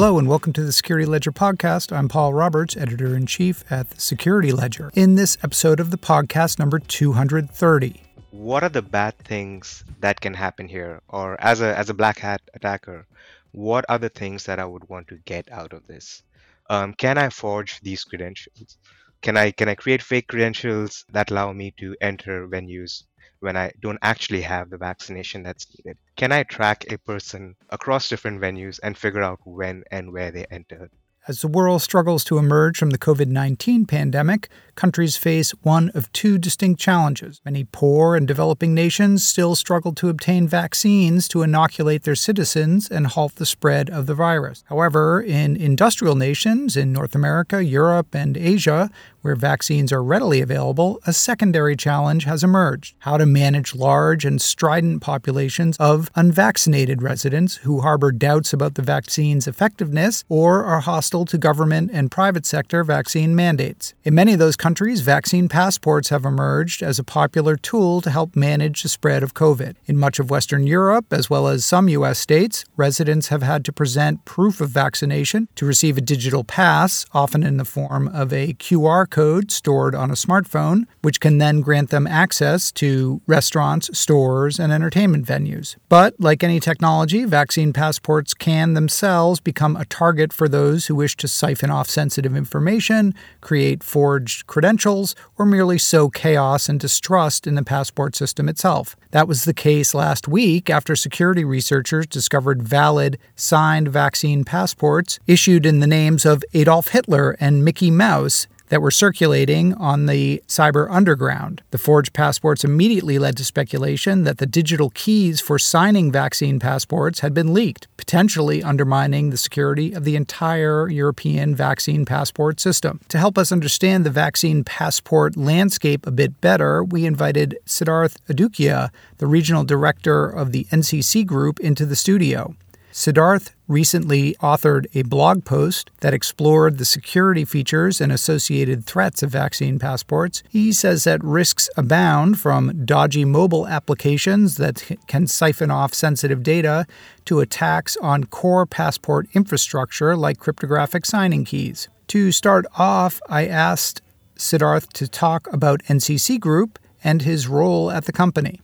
Hello, and welcome to the Security Ledger podcast. I'm Paul Roberts, editor in chief at the Security Ledger. In this episode of the podcast, number 230, what are the bad things that can happen here? Or as a as a black hat attacker, what are the things that I would want to get out of this? Um, can I forge these credentials? Can I can I create fake credentials that allow me to enter venues when I don't actually have the vaccination that's needed? Can I track a person across different venues and figure out when and where they entered? As the world struggles to emerge from the COVID 19 pandemic, countries face one of two distinct challenges. Many poor and developing nations still struggle to obtain vaccines to inoculate their citizens and halt the spread of the virus. However, in industrial nations in North America, Europe, and Asia, where vaccines are readily available, a secondary challenge has emerged how to manage large and strident populations of unvaccinated residents who harbor doubts about the vaccine's effectiveness or are hostile to government and private sector vaccine mandates. In many of those countries, vaccine passports have emerged as a popular tool to help manage the spread of COVID. In much of Western Europe, as well as some U.S. states, residents have had to present proof of vaccination to receive a digital pass, often in the form of a QR code stored on a smartphone, which can then grant them access to restaurants, stores, and entertainment venues. But like any technology, vaccine passports can themselves become a target for those who wish to siphon off sensitive information, create forged credentials, or merely sow chaos and distrust in the passport system itself. That was the case last week after security researchers discovered valid, signed vaccine passports issued in the names of Adolf Hitler and Mickey Mouse that were circulating on the cyber underground. The forged passports immediately led to speculation that the digital keys for signing vaccine passports had been leaked, potentially undermining the security of the entire European vaccine passport system. To help us understand the vaccine passport landscape a bit better, we invited Siddharth Adukia, the regional director of the NCC Group, into the studio. Siddharth recently authored a blog post that explored the security features and associated threats of vaccine passports. He says that risks abound from dodgy mobile applications that can siphon off sensitive data to attacks on core passport infrastructure like cryptographic signing keys. To start off, I asked Siddharth to talk about NCC Group and his role at the company.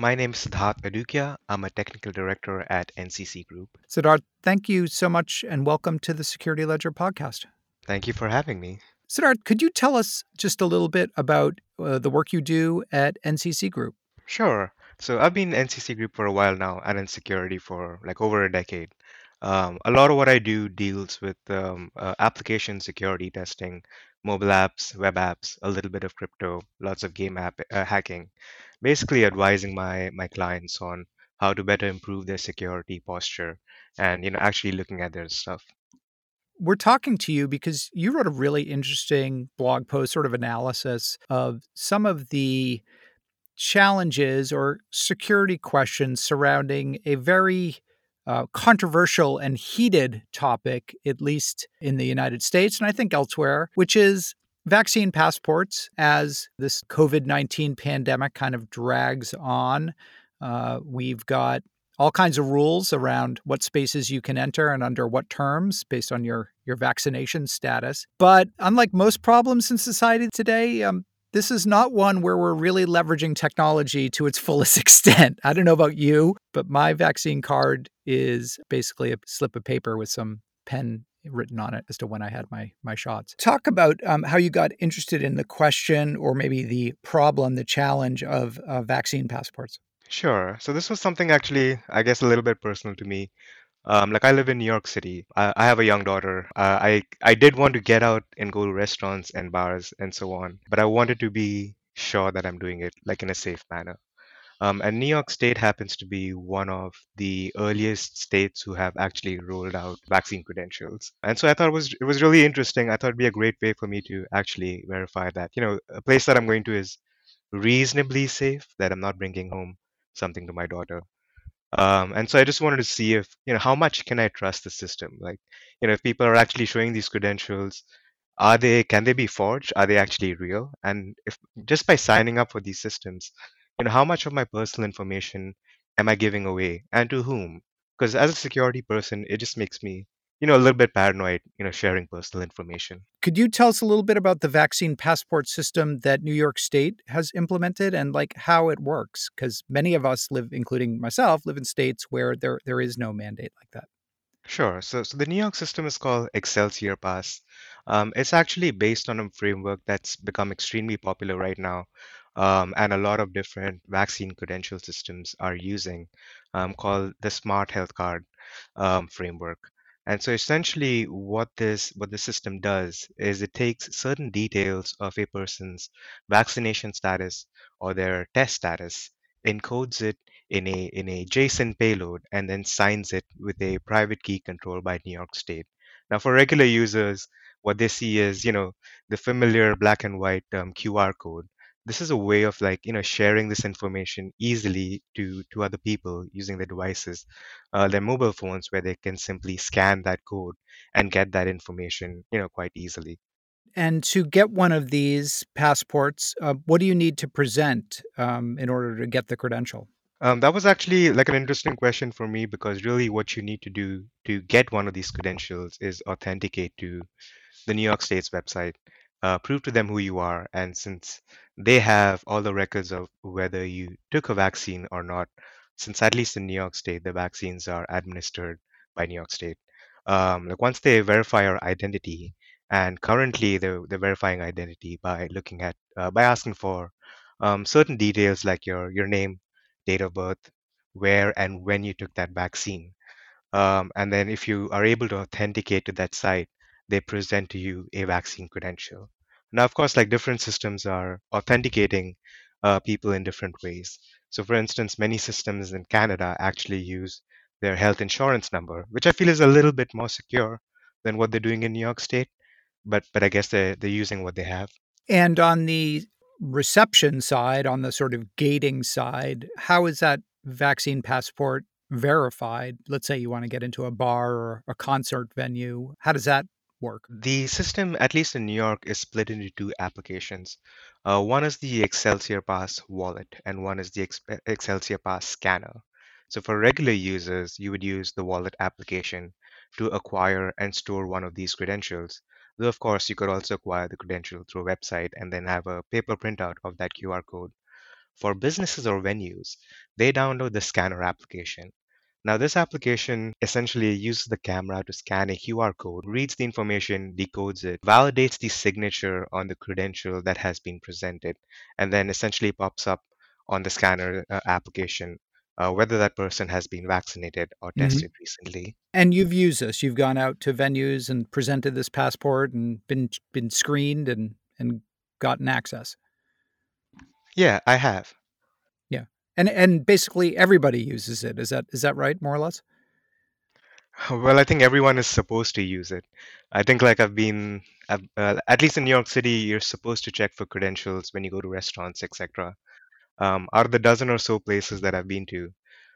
My name is Siddharth Adukia. I'm a technical director at NCC Group. Siddharth, thank you so much and welcome to the Security Ledger podcast. Thank you for having me. Siddharth, could you tell us just a little bit about uh, the work you do at NCC Group? Sure. So I've been NCC Group for a while now and in security for like over a decade. Um, a lot of what I do deals with um, uh, application security testing, mobile apps, web apps, a little bit of crypto, lots of game app uh, hacking, basically advising my my clients on how to better improve their security posture and you know actually looking at their stuff. We're talking to you because you wrote a really interesting blog post, sort of analysis of some of the challenges or security questions surrounding a very uh, controversial and heated topic, at least in the United States and I think elsewhere, which is vaccine passports as this COVID 19 pandemic kind of drags on. Uh, we've got all kinds of rules around what spaces you can enter and under what terms based on your, your vaccination status. But unlike most problems in society today, um, this is not one where we're really leveraging technology to its fullest extent. I don't know about you, but my vaccine card is basically a slip of paper with some pen written on it as to when I had my my shots. Talk about um, how you got interested in the question or maybe the problem, the challenge of uh, vaccine passports. Sure. So this was something actually, I guess, a little bit personal to me. Um, like I live in New York City. I, I have a young daughter. Uh, I I did want to get out and go to restaurants and bars and so on, but I wanted to be sure that I'm doing it like in a safe manner. Um, and New York State happens to be one of the earliest states who have actually rolled out vaccine credentials. And so I thought it was it was really interesting. I thought it'd be a great way for me to actually verify that you know a place that I'm going to is reasonably safe, that I'm not bringing home something to my daughter. Um, and so I just wanted to see if, you know, how much can I trust the system? Like, you know, if people are actually showing these credentials, are they, can they be forged? Are they actually real? And if just by signing up for these systems, you know, how much of my personal information am I giving away and to whom? Because as a security person, it just makes me, you know, a little bit paranoid, you know, sharing personal information. Could you tell us a little bit about the vaccine passport system that New York State has implemented and like how it works? Because many of us live, including myself, live in states where there there is no mandate like that. Sure. So, so the New York system is called Excelsior Pass. Um, it's actually based on a framework that's become extremely popular right now, um, and a lot of different vaccine credential systems are using, um, called the Smart Health Card um, framework. And so essentially what this what the system does is it takes certain details of a person's vaccination status or their test status, encodes it in a in a JSON payload, and then signs it with a private key controlled by New York State. Now for regular users, what they see is, you know, the familiar black and white um, QR code this is a way of like you know sharing this information easily to to other people using their devices uh, their mobile phones where they can simply scan that code and get that information you know quite easily And to get one of these passports, uh, what do you need to present um, in order to get the credential? um, that was actually like an interesting question for me because really what you need to do to get one of these credentials is authenticate to the New York State's website, uh, prove to them who you are, and since they have all the records of whether you took a vaccine or not, since at least in New York State, the vaccines are administered by New York State. Um, like once they verify your identity, and currently they're, they're verifying identity by looking at uh, by asking for um, certain details like your your name, date of birth, where and when you took that vaccine. Um, and then if you are able to authenticate to that site, they present to you a vaccine credential. Now, of course, like different systems are authenticating uh, people in different ways. So, for instance, many systems in Canada actually use their health insurance number, which I feel is a little bit more secure than what they're doing in New York State. But but I guess they're they're using what they have. And on the reception side, on the sort of gating side, how is that vaccine passport verified? Let's say you want to get into a bar or a concert venue. How does that work? The system, at least in New York, is split into two applications. Uh, one is the Excelsior Pass wallet, and one is the Ex- Excelsior Pass scanner. So for regular users, you would use the wallet application to acquire and store one of these credentials. Though, of course, you could also acquire the credential through a website and then have a paper printout of that QR code. For businesses or venues, they download the scanner application. Now, this application essentially uses the camera to scan a QR code, reads the information, decodes it, validates the signature on the credential that has been presented, and then essentially pops up on the scanner uh, application uh, whether that person has been vaccinated or Mhm. tested recently. And you've used this. You've gone out to venues and presented this passport and been been screened and and gotten access. Yeah, I have. And and basically everybody uses it. Is that is that right more or less? Well, I think everyone is supposed to use it. I think like I've been, I've, uh, at least in New York City, you're supposed to check for credentials when you go to restaurants, etc. Um, out of the dozen or so places that I've been to,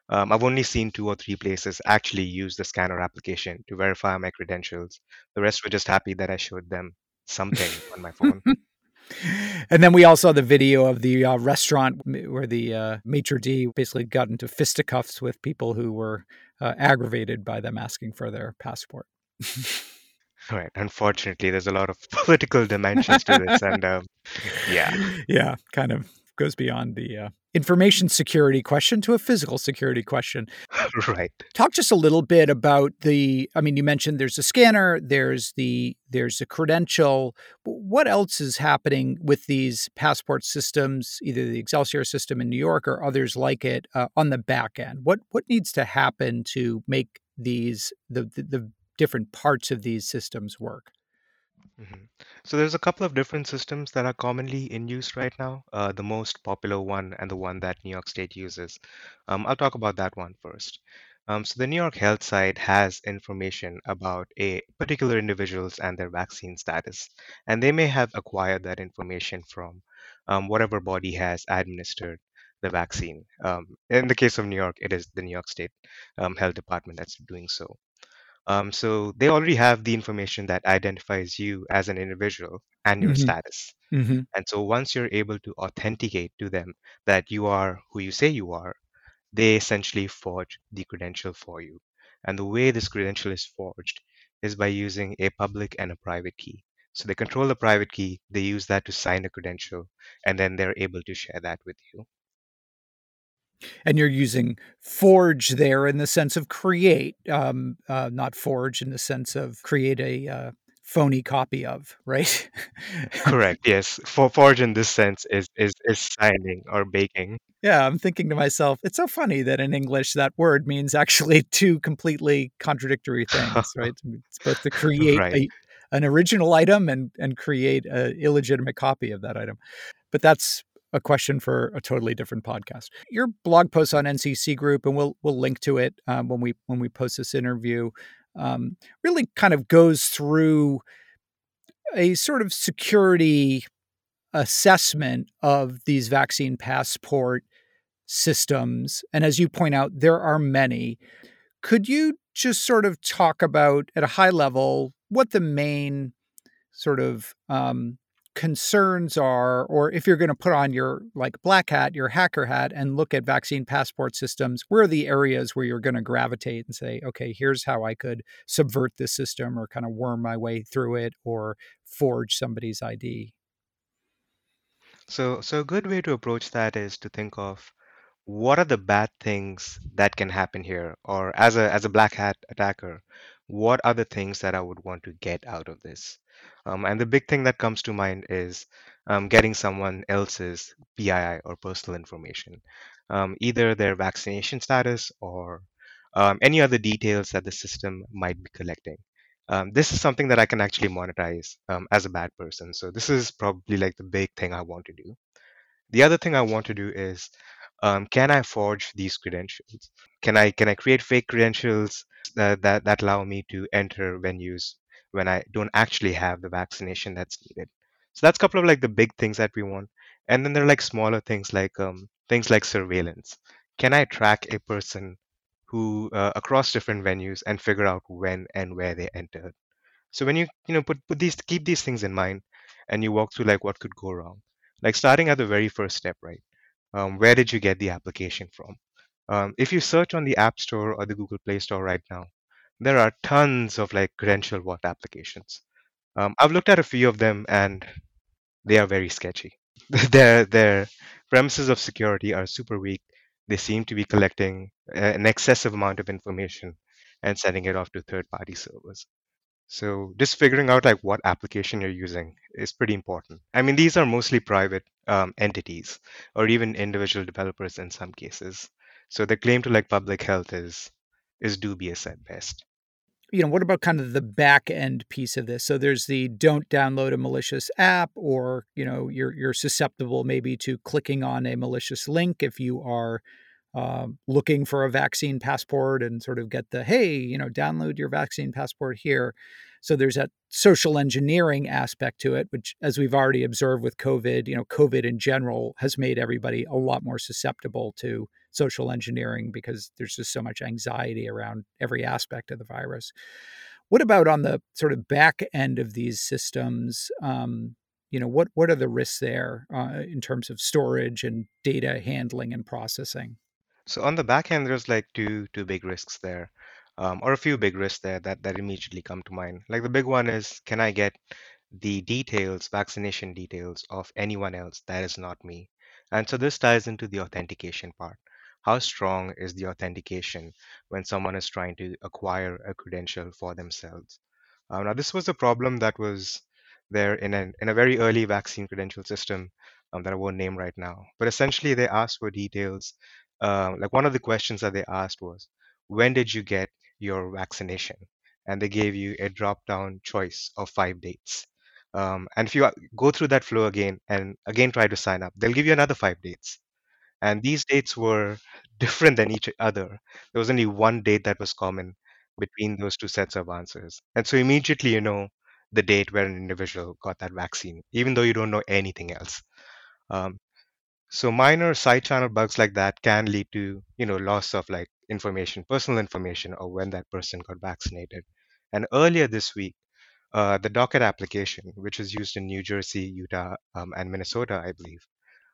um, I've only seen two or three places actually use the scanner application to verify my credentials. The rest were just happy that I showed them something on my phone. And then we all saw the video of the uh, restaurant where the uh, maitre d basically got into fisticuffs with people who were uh, aggravated by them asking for their passport. Right. Unfortunately, there's a lot of political dimensions to this, and um, yeah, yeah, kind of goes beyond the uh, information security question to a physical security question. right. Talk just a little bit about the. I mean, you mentioned there's a scanner, there's the there's a credential. What else is happening with these passport systems, either the Excelsior system in New York or others like it, uh, on the back end? What what needs to happen to make these the, the the different parts of these systems work? Mhm. So there's a couple of different systems that are commonly in use right now. Uh, the most popular one and the one that New York State uses. Um, I'll talk about that one first. Um, so the New York Health site has information about a particular individuals and their vaccine status, and they may have acquired that information from um, whatever body has administered the vaccine. Um, in the case of New York, it is the New York State um, Health Department that's doing so. Um, so they already have the information that identifies you as an individual and your hmm status. hmm And so once you're able to authenticate to them that you are who you say you are, they essentially forge the credential for you. And the way this credential is forged is by using a public and a private key. So they control the private key, they use that to sign a credential, and then they're able to share that with you. And you're using forge there in the sense of create, um, uh, not forge in the sense of create a uh, phony copy of, right? Correct. Yes. For forge in this sense is is is signing or baking. Yeah, I'm thinking to myself, it's so funny that in English that word means actually two completely contradictory things, right? It's both to create Right. a, an original item and and create an illegitimate copy of that item. But that's a question for a totally different podcast. Your blog post on NCC Group, and we'll we'll link to it um, when we when we post this interview, um, really kind of goes through a sort of security assessment of these vaccine passport systems. And as you point out, there are many. Could you just sort of talk about at a high level what the main sort of um, concerns are, or if you're going to put on your like black hat, your hacker hat, and look at vaccine passport systems, where are the areas where you're going to gravitate and say, okay, here's how I could subvert this system or kind of worm my way through it or forge somebody's ID? So so a good way to approach that is to think of what are the bad things that can happen here? Or as a as a black hat attacker, what are the things that I would want to get out of this? Um, and the big thing that comes to mind is um, getting someone else's PII or personal information, um, either their vaccination status or um, any other details that the system might be collecting. Um, this is something that I can actually monetize um, as a bad person. So this is probably like the big thing I want to do. The other thing I want to do is um, can I forge these credentials? Can I can I create fake credentials that, that that allow me to enter venues when I don't actually have the vaccination that's needed? So that's a couple of like the big things that we want. And then there are like smaller things like um, things like surveillance. Can I track a person who uh, across different venues and figure out when and where they entered? So when you you know put put these keep these things in mind and you walk through like what could go wrong, like starting at the very first step, right? Um, where did you get the application from? Um, if you search on the App Store or the Google Play Store right now, there are tons of like credential vault applications. Um, I've looked at a few of them and they are very sketchy. their their premises of security are super weak. They seem to be collecting an excessive amount of information and sending it off to third-party servers. So just figuring out like what application you're using is pretty important. I mean, these are mostly private um, entities or even individual developers in some cases. So the claim to like public health is is dubious at best. you know, what about kind of the back end piece of this? So there's the don't download a malicious app, or you know, you're you're susceptible maybe to clicking on a malicious link if you are um, looking for a vaccine passport and sort of get the hey, you know, download your vaccine passport here. So there's that social engineering aspect to it, which, as we've already observed with COVID, you know, COVID in general has made everybody a lot more susceptible to social engineering because there's just so much anxiety around every aspect of the virus. What about on the sort of back end of these systems? Um, you know, what what are the risks there uh, in terms of storage and data handling and processing? So on the back end, there's like two two big risks there, um, or a few big risks there that that immediately come to mind. Like the big one is, can I get the details, vaccination details of anyone else that is not me? And so this ties into the authentication part. How strong is the authentication when someone is trying to acquire a credential for themselves? Uh, now, this was a problem that was there in an in a very early vaccine credential system um, that I won't name right now. But essentially, they asked for details. Uh, like one of the questions that they asked was, "When did you get your vaccination?" And they gave you a drop-down choice of five dates. Um, and if you go through that flow again and again try to sign up, they'll give you another five dates. And these dates were different than each other. There was only one date that was common between those two sets of answers. And so immediately you know the date where an individual got that vaccine, even though you don't know anything else. Um, so minor side channel bugs like that can lead to, you know, loss of like information, personal information, or when that person got vaccinated. And earlier this week, uh, the Docket application, which is used in New Jersey, Utah, um, and Minnesota, I believe,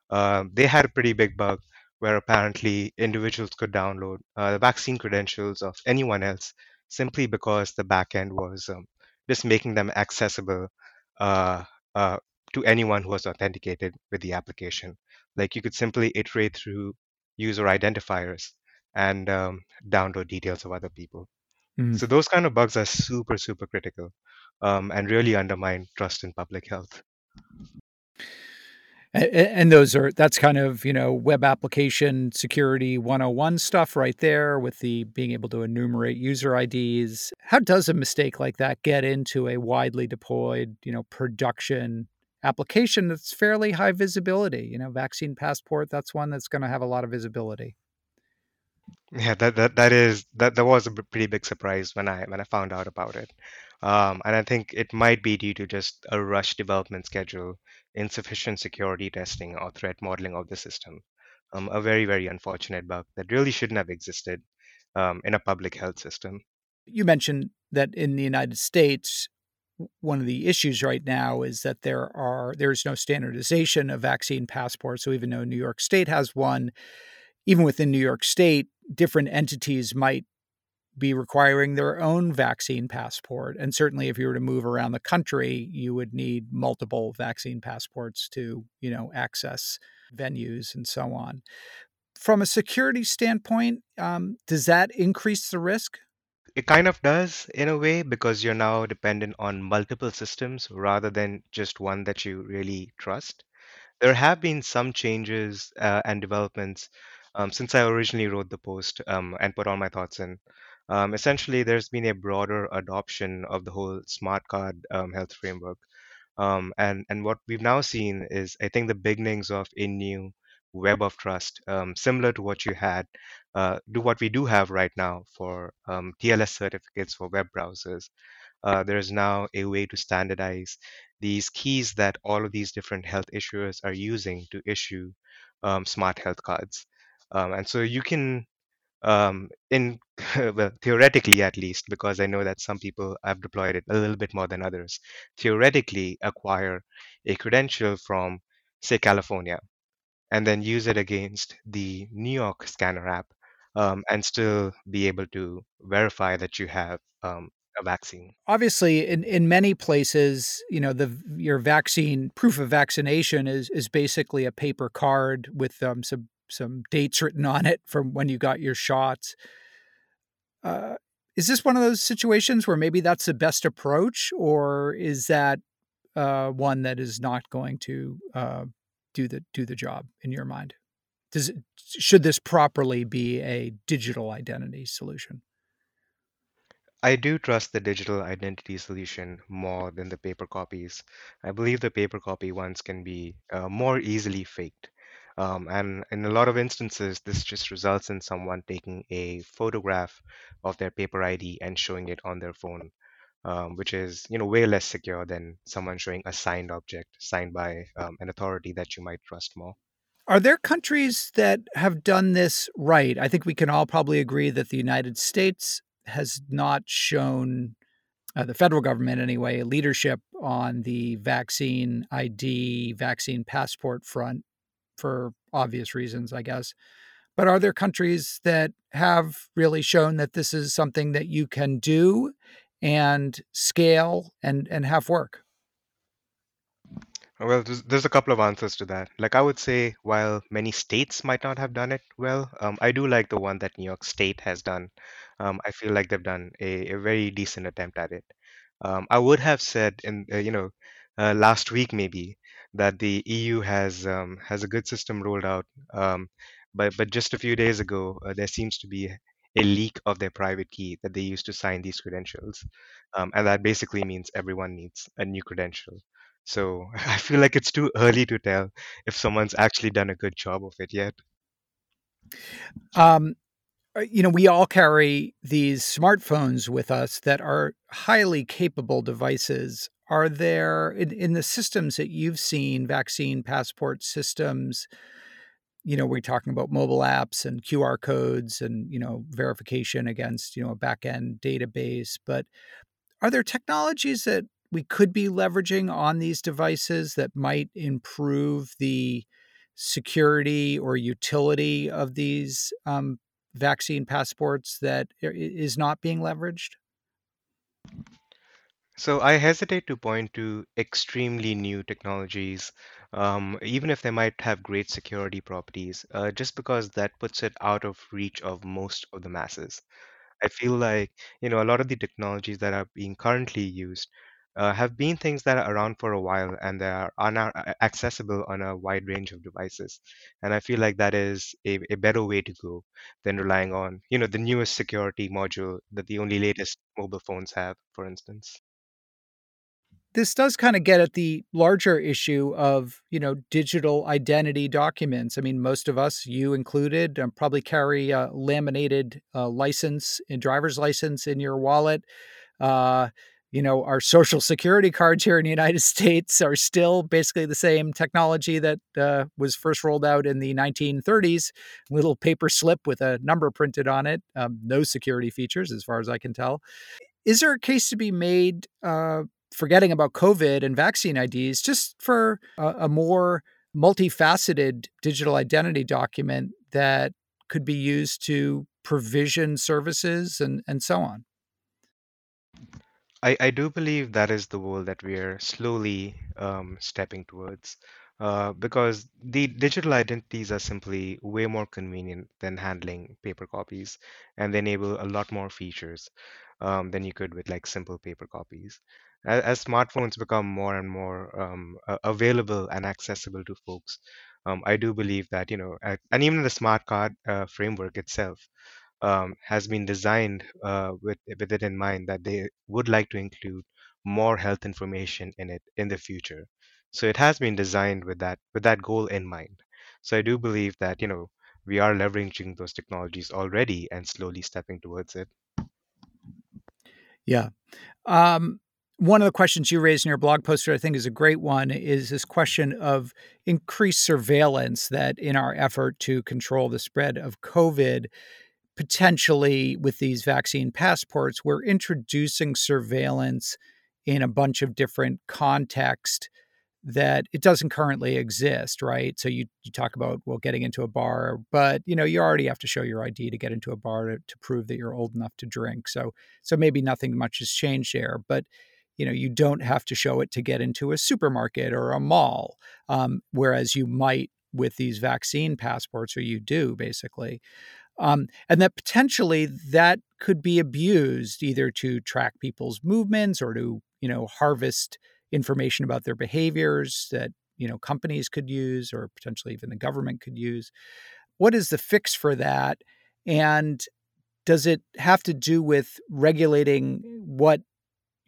um, they had a pretty big bug where apparently individuals could download uh, the vaccine credentials of anyone else simply because the backend was um, just making them accessible uh, uh, to anyone who was authenticated with the application. Like you could simply iterate through user identifiers and um, download details of other people. Mm. So those kind of bugs are super, super critical um, and really undermine trust in public health. And, those are that's kind of you know web application security 101 stuff right there with the being able to enumerate user IDs. How does a mistake like that get into a widely deployed you know production application that's fairly high visibility? You know, vaccine passport that's one that's going to have a lot of visibility. Yeah, that that that is that that was a pretty big surprise when I when I found out about it. Um, and I think it might be due to just a rush development schedule, insufficient security testing or threat modeling of the system. Um, a very, very unfortunate bug that really shouldn't have existed um, in a public health system. You mentioned that in the United States, one of the issues right now is that there are there's no standardization of vaccine passports. So even though New York State has one, even within New York State, different entities might be requiring their own vaccine passport. And certainly if you were to move around the country, you would need multiple vaccine passports to, you know, access venues and so on. From a security standpoint, um, does that increase the risk? It kind of does in a way because you're now dependent on multiple systems rather than just one that you really trust. There have been some changes uh, and developments um, since I originally wrote the post um, and put all my thoughts in. Um, essentially, there's been a broader adoption of the whole smart card um, health framework. Um, and, and what we've now seen is, I think, the beginnings of a new web of trust, um, similar to what you had, uh, do what we do have right now for um, TLS certificates for web browsers. Uh, there is now a way to standardize these keys that all of these different health issuers are using to issue um, smart health cards. Um, and so you can um, in well theoretically at least because i know that some people have deployed it a little bit more than others theoretically acquire a credential from say california and then use it against the new york scanner app um, and still be able to verify that you have um, a vaccine. Obviously, in, in many places, you know, the your vaccine proof of vaccination is is basically a paper card with um, some some dates written on it from when you got your shots. Uh, is this one of those situations where maybe that's the best approach, or is that uh, one that is not going to uh, do the do the job in your mind? Does it, should this properly be a digital identity solution? I do trust the digital identity solution more than the paper copies. I believe the paper copy ones can be uh, more easily faked. Um, and in a lot of instances, this just results in someone taking a photograph of their paper ID and showing it on their phone, um, which is, you know, way less secure than someone showing a signed object signed by um, an authority that you might trust more. Are there countries that have done this right? I think we can all probably agree that the United States has not shown, uh, the federal government anyway, leadership on the vaccine ID, vaccine passport front for obvious reasons, I guess. But are there countries that have really shown that this is something that you can do and scale and, and have work? Well, there's, there's a couple of answers to that. Like I would say, while many states might not have done it well, um, I do like the one that New York State has done. Um, I feel like they've done a, a very decent attempt at it. Um, I would have said in uh, you know uh, last week maybe that the EU has um, has a good system rolled out, um, but but just a few days ago uh, there seems to be a leak of their private key that they use to sign these credentials, um, and that basically means everyone needs a new credential. So I feel like it's too early to tell if someone's actually done a good job of it yet. Um, uh, you know, we all carry these smartphones with us that are highly capable devices. Are there in, in the systems that you've seen, vaccine passport systems? You know, we're talking about mobile apps and QR codes and you know verification against you know a back end database. But are there technologies that we could be leveraging on these devices that might improve the security or utility of these um, vaccine passports that is not being leveraged? So I hesitate to point to extremely new technologies, um, even if they might have great security properties, uh, just because that puts it out of reach of most of the masses. I feel like, you know, a lot of the technologies that are being currently used uh, have been things that are around for a while and they are, are now accessible on a wide range of devices. And I feel like that is a, a better way to go than relying on, you know, the newest security module that the only latest mobile phones have, for instance this does kind of get at the larger issue of you know digital identity documents. I mean most of us you included um, probably carry a laminated uh, license and driver's license in your wallet. Uh, you know our social security cards here in the united states are still basically the same technology that uh, was first rolled out in the 1930s little paper slip with a number printed on it. Um, no security features as far as i can tell. Is there a case to be made uh, forgetting about COVID and vaccine IDs, just for a, a more multifaceted digital identity document that could be used to provision services and, and so on. I, I do believe that is the world that we are slowly um, stepping towards uh, because the digital identities are simply way more convenient than handling paper copies and they enable a lot more features um, than you could with like simple paper copies as, as smartphones become more and more um, available and accessible to folks, um, I do believe that you know, and even the smart card uh, framework itself um, has been designed uh, with with it in mind that they would like to include more health information in it in the future. So it has been designed with that with that goal in mind. So I do believe that you know we are leveraging those technologies already and slowly stepping towards it. Yeah. Um, one of the questions you raised in your blog post, that I think is a great one, is this question of increased surveillance that in our effort to control the spread of COVID, potentially with these vaccine passports, we're introducing surveillance in a bunch of different contexts that it doesn't currently exist, right? So you, you talk about well getting into a bar, but you know you already have to show your ID to get into a bar to, to prove that you're old enough to drink. So so maybe nothing much has changed there, but you know you don't have to show it to get into a supermarket or a mall um, whereas you might with these vaccine passports or you do basically. Um, and that potentially that could be abused either to track people's movements or to you know harvest information about their behaviors that you know companies could use or potentially even the government could use. What is the fix for that? And does it have to do with regulating what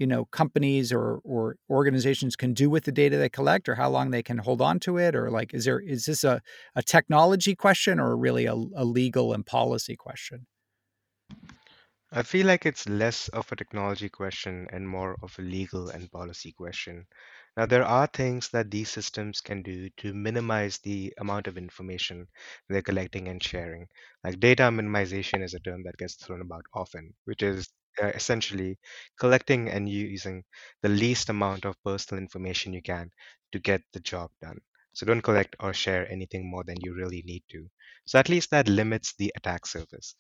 you know companies or or organizations can do with the data they collect or how long they can hold on to it or like is there is this a, a technology question or really a, a legal and policy question I feel like it's less of a technology question and more of a legal and policy question. Now, there are things that these systems can do to minimize the amount of information they're collecting and sharing. Like data minimization is a term that gets thrown about often, which is uh, essentially collecting and using the least amount of personal information you can to get the job done. So don't collect or share anything more than you really need to. So at least that limits the attack surface.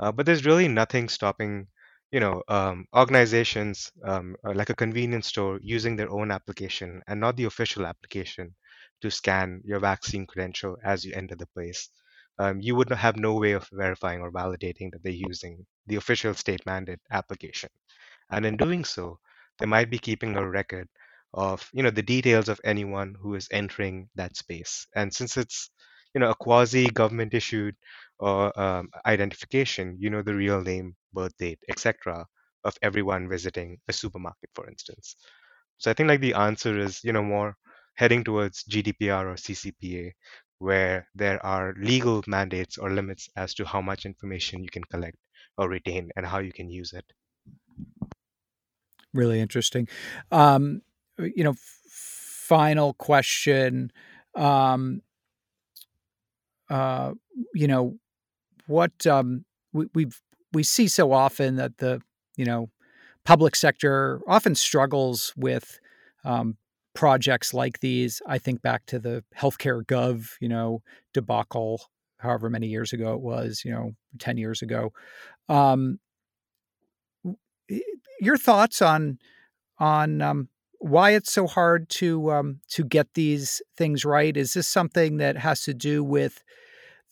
Uh, but there's really nothing stopping, you know, um, organizations um, like a convenience store using their own application and not the official application to scan your vaccine credential as you enter the place. Um, you would have no way of verifying or validating that they're using the official state mandate application. And in doing so, they might be keeping a record of you know the details of anyone who is entering that space. And since it's you know a quasi government issued or um, identification, you know the real name, birth date, etc. of everyone visiting a supermarket, for instance. So I think like the answer is you know more heading towards GDPR or CCPA, where there are legal mandates or limits as to how much information you can collect or retain and how you can use it. Really interesting. Um, you know, f- final question. Um, uh, you know, what um, we, we've we see so often that the you know public sector often struggles with um, projects like these. I think back to the healthcare gov, you know, debacle, however many years ago it was, you know, 10 years ago. Um, your thoughts on on um, why it's so hard to um, to get these things right? Is this something that has to do with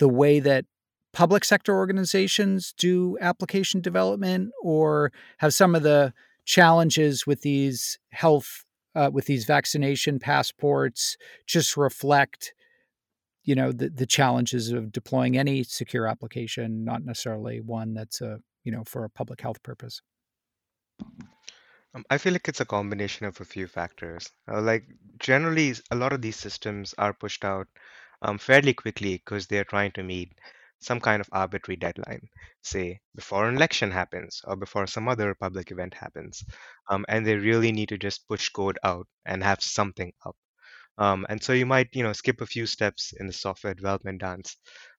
the way that public sector organizations do application development, or have some of the challenges with these health uh, with these vaccination passports just reflect you know the, the challenges of deploying any secure application not necessarily one that's a you know for a public health purpose Um, I feel like it's a combination of a few factors. Uh, like generally, a lot of these systems are pushed out um, fairly quickly because they're trying to meet some kind of arbitrary deadline, say before an election happens or before some other public event happens. Um, and they really need to just push code out and have something up. Um, and so you might, you know, skip a few steps in the software development dance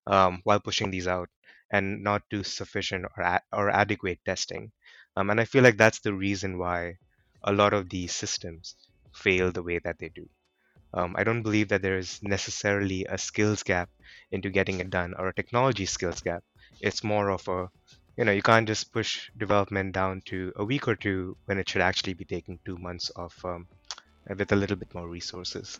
um, while pushing these out and not do sufficient or, or adequate testing. Um, and I feel like that's the reason why a lot of these systems fail the way that they do. Um, I don't believe that there is necessarily a skills gap into getting it done or a technology skills gap. It's more of a, you know, you can't just push development down to a week or two when it should actually be taking two months of um, with a little bit more resources.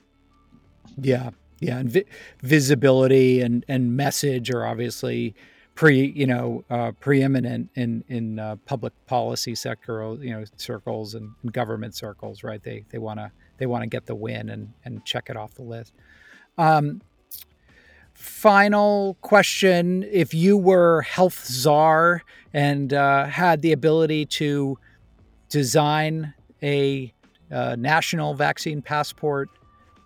Yeah, yeah, and vi- visibility and and message are obviously pre you know uh, preeminent in in uh, public policy sector you know circles and, and government circles, right? They they want to they want to get the win and and check it off the list. Um, final question: If you were health czar and uh, had the ability to design a uh, national vaccine passport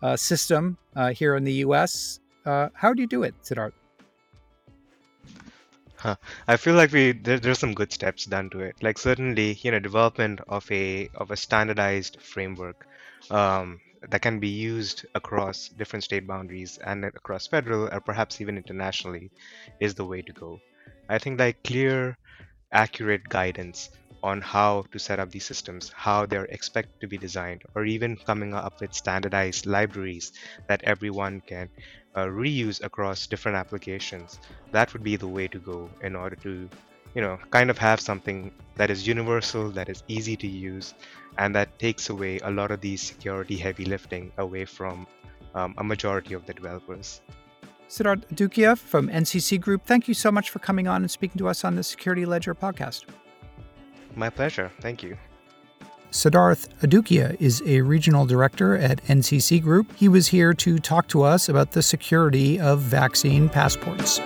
uh, system uh, here in the U.S. Uh, how do you do it, Siddharth? Huh. I feel like we there, there's some good steps done to it. Like certainly, you know, development of a of a standardized framework um, that can be used across different state boundaries and across federal or perhaps even internationally is the way to go. I think like clear, accurate guidance on how to set up these systems, how they're expected to be designed, or even coming up with standardized libraries that everyone can uh, reuse across different applications. That would be the way to go in order to, you know, kind of have something that is universal, that is easy to use, and that takes away a lot of these security heavy lifting away from um, a majority of the developers. Siddharth Adukia from NCC Group, thank you so much for coming on and speaking to us on the Security Ledger podcast. My pleasure. Thank you. Siddharth Adukia is a regional director at NCC Group. He was here to talk to us about the security of vaccine passports.